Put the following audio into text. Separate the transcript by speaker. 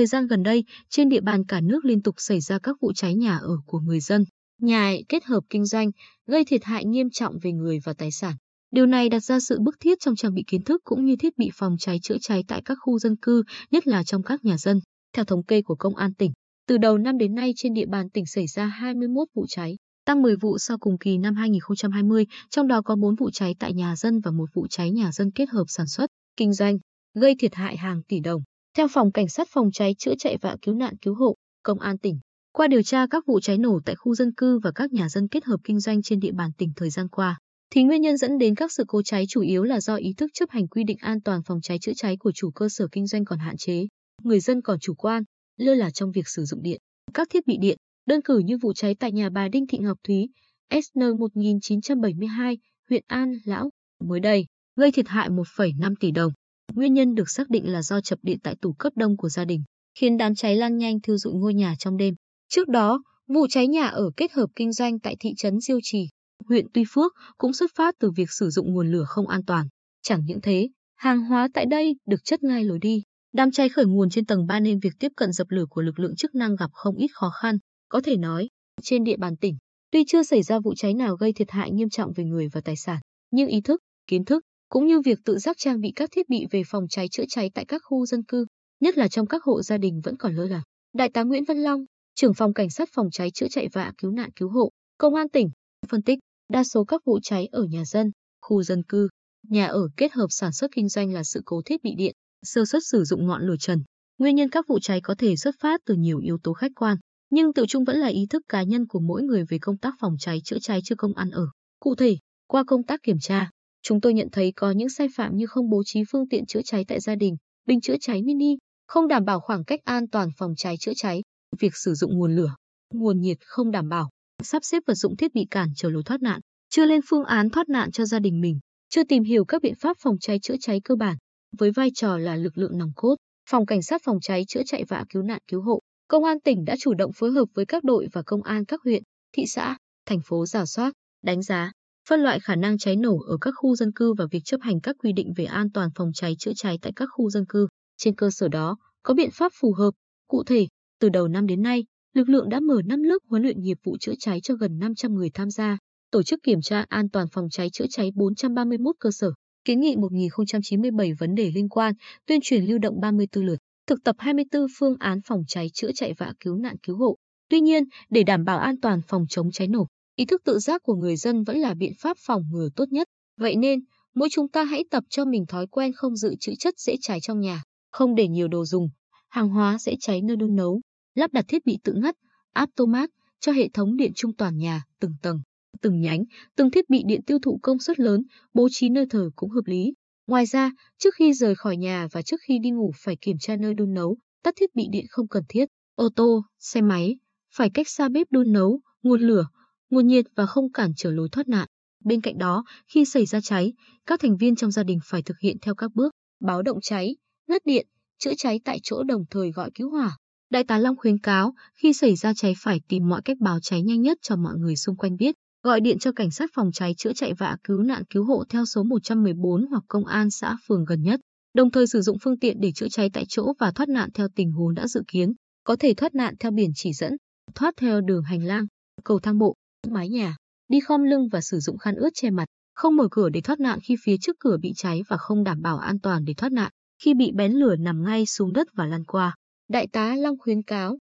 Speaker 1: Thời gian gần đây, trên địa bàn cả nước liên tục xảy ra các vụ cháy nhà ở của người dân, nhà kết hợp kinh doanh, gây thiệt hại nghiêm trọng về người và tài sản. Điều này đặt ra sự bức thiết trong trang bị kiến thức cũng như thiết bị phòng cháy chữa cháy tại các khu dân cư, nhất là trong các nhà dân. Theo thống kê của Công an tỉnh, từ đầu năm đến nay trên địa bàn tỉnh xảy ra 21 vụ cháy, tăng 10 vụ so cùng kỳ năm 2020, trong đó có 4 vụ cháy tại nhà dân và một vụ cháy nhà dân kết hợp sản xuất, kinh doanh, gây thiệt hại hàng tỷ đồng. Theo Phòng Cảnh sát Phòng cháy chữa cháy và Cứu nạn Cứu hộ, Công an tỉnh, qua điều tra các vụ cháy nổ tại khu dân cư và các nhà dân kết hợp kinh doanh trên địa bàn tỉnh thời gian qua, thì nguyên nhân dẫn đến các sự cố cháy chủ yếu là do ý thức chấp hành quy định an toàn phòng cháy chữa cháy của chủ cơ sở kinh doanh còn hạn chế, người dân còn chủ quan, lơ là trong việc sử dụng điện, các thiết bị điện, đơn cử như vụ cháy tại nhà bà Đinh Thị Ngọc Thúy, SN 1972, huyện An Lão, mới đây, gây thiệt hại 1,5 tỷ đồng. Nguyên nhân được xác định là do chập điện tại tủ cấp đông của gia đình, khiến đám cháy lan nhanh thiêu dụi ngôi nhà trong đêm. Trước đó, vụ cháy nhà ở kết hợp kinh doanh tại thị trấn Diêu Trì, huyện Tuy Phước cũng xuất phát từ việc sử dụng nguồn lửa không an toàn. Chẳng những thế, hàng hóa tại đây được chất ngay lối đi. Đám cháy khởi nguồn trên tầng 3 nên việc tiếp cận dập lửa của lực lượng chức năng gặp không ít khó khăn. Có thể nói, trên địa bàn tỉnh, tuy chưa xảy ra vụ cháy nào gây thiệt hại nghiêm trọng về người và tài sản, nhưng ý thức, kiến thức cũng như việc tự giác trang bị các thiết bị về phòng cháy chữa cháy tại các khu dân cư, nhất là trong các hộ gia đình vẫn còn lơ là. Đại tá Nguyễn Văn Long, trưởng phòng cảnh sát phòng cháy chữa cháy và cứu nạn cứu hộ, công an tỉnh, phân tích, đa số các vụ cháy ở nhà dân, khu dân cư, nhà ở kết hợp sản xuất kinh doanh là sự cố thiết bị điện, sơ suất sử dụng ngọn lửa trần. Nguyên nhân các vụ cháy có thể xuất phát từ nhiều yếu tố khách quan, nhưng tự chung vẫn là ý thức cá nhân của mỗi người về công tác phòng cháy chữa cháy chưa công ăn ở. Cụ thể, qua công tác kiểm tra, chúng tôi nhận thấy có những sai phạm như không bố trí phương tiện chữa cháy tại gia đình, bình chữa cháy mini, không đảm bảo khoảng cách an toàn phòng cháy chữa cháy, việc sử dụng nguồn lửa, nguồn nhiệt không đảm bảo, sắp xếp vật dụng thiết bị cản trở lối thoát nạn, chưa lên phương án thoát nạn cho gia đình mình, chưa tìm hiểu các biện pháp phòng cháy chữa cháy cơ bản. Với vai trò là lực lượng nòng cốt, Phòng Cảnh sát phòng cháy chữa cháy và cứu nạn cứu hộ, Công an tỉnh đã chủ động phối hợp với các đội và công an các huyện, thị xã, thành phố giả soát, đánh giá, phân loại khả năng cháy nổ ở các khu dân cư và việc chấp hành các quy định về an toàn phòng cháy chữa cháy tại các khu dân cư. Trên cơ sở đó, có biện pháp phù hợp. Cụ thể, từ đầu năm đến nay, lực lượng đã mở 5 lớp huấn luyện nghiệp vụ chữa cháy cho gần 500 người tham gia, tổ chức kiểm tra an toàn phòng cháy chữa cháy 431 cơ sở, kiến nghị 1097 vấn đề liên quan, tuyên truyền lưu động 34 lượt, thực tập 24 phương án phòng cháy chữa cháy và cứu nạn cứu hộ. Tuy nhiên, để đảm bảo an toàn phòng chống cháy nổ, ý thức tự giác của người dân vẫn là biện pháp phòng ngừa tốt nhất. Vậy nên, mỗi chúng ta hãy tập cho mình thói quen không dự trữ chất dễ cháy trong nhà, không để nhiều đồ dùng, hàng hóa dễ cháy nơi đun nấu, lắp đặt thiết bị tự ngắt, áp to mát cho hệ thống điện trung toàn nhà, từng tầng, từng nhánh, từng thiết bị điện tiêu thụ công suất lớn, bố trí nơi thờ cũng hợp lý. Ngoài ra, trước khi rời khỏi nhà và trước khi đi ngủ phải kiểm tra nơi đun nấu, tắt thiết bị điện không cần thiết. Ô tô, xe máy, phải cách xa bếp đun nấu, nguồn lửa, nguồn nhiệt và không cản trở lối thoát nạn. Bên cạnh đó, khi xảy ra cháy, các thành viên trong gia đình phải thực hiện theo các bước báo động cháy, ngắt điện, chữa cháy tại chỗ đồng thời gọi cứu hỏa. Đại tá Long khuyến cáo, khi xảy ra cháy phải tìm mọi cách báo cháy nhanh nhất cho mọi người xung quanh biết, gọi điện cho cảnh sát phòng cháy chữa cháy và cứu nạn cứu hộ theo số 114 hoặc công an xã phường gần nhất, đồng thời sử dụng phương tiện để chữa cháy tại chỗ và thoát nạn theo tình huống đã dự kiến, có thể thoát nạn theo biển chỉ dẫn, thoát theo đường hành lang, cầu thang bộ, mái nhà, đi khom lưng và sử dụng khăn ướt che mặt, không mở cửa để thoát nạn khi phía trước cửa bị cháy và không đảm bảo an toàn để thoát nạn khi bị bén lửa nằm ngay xuống đất và lan qua. Đại tá Long khuyến cáo,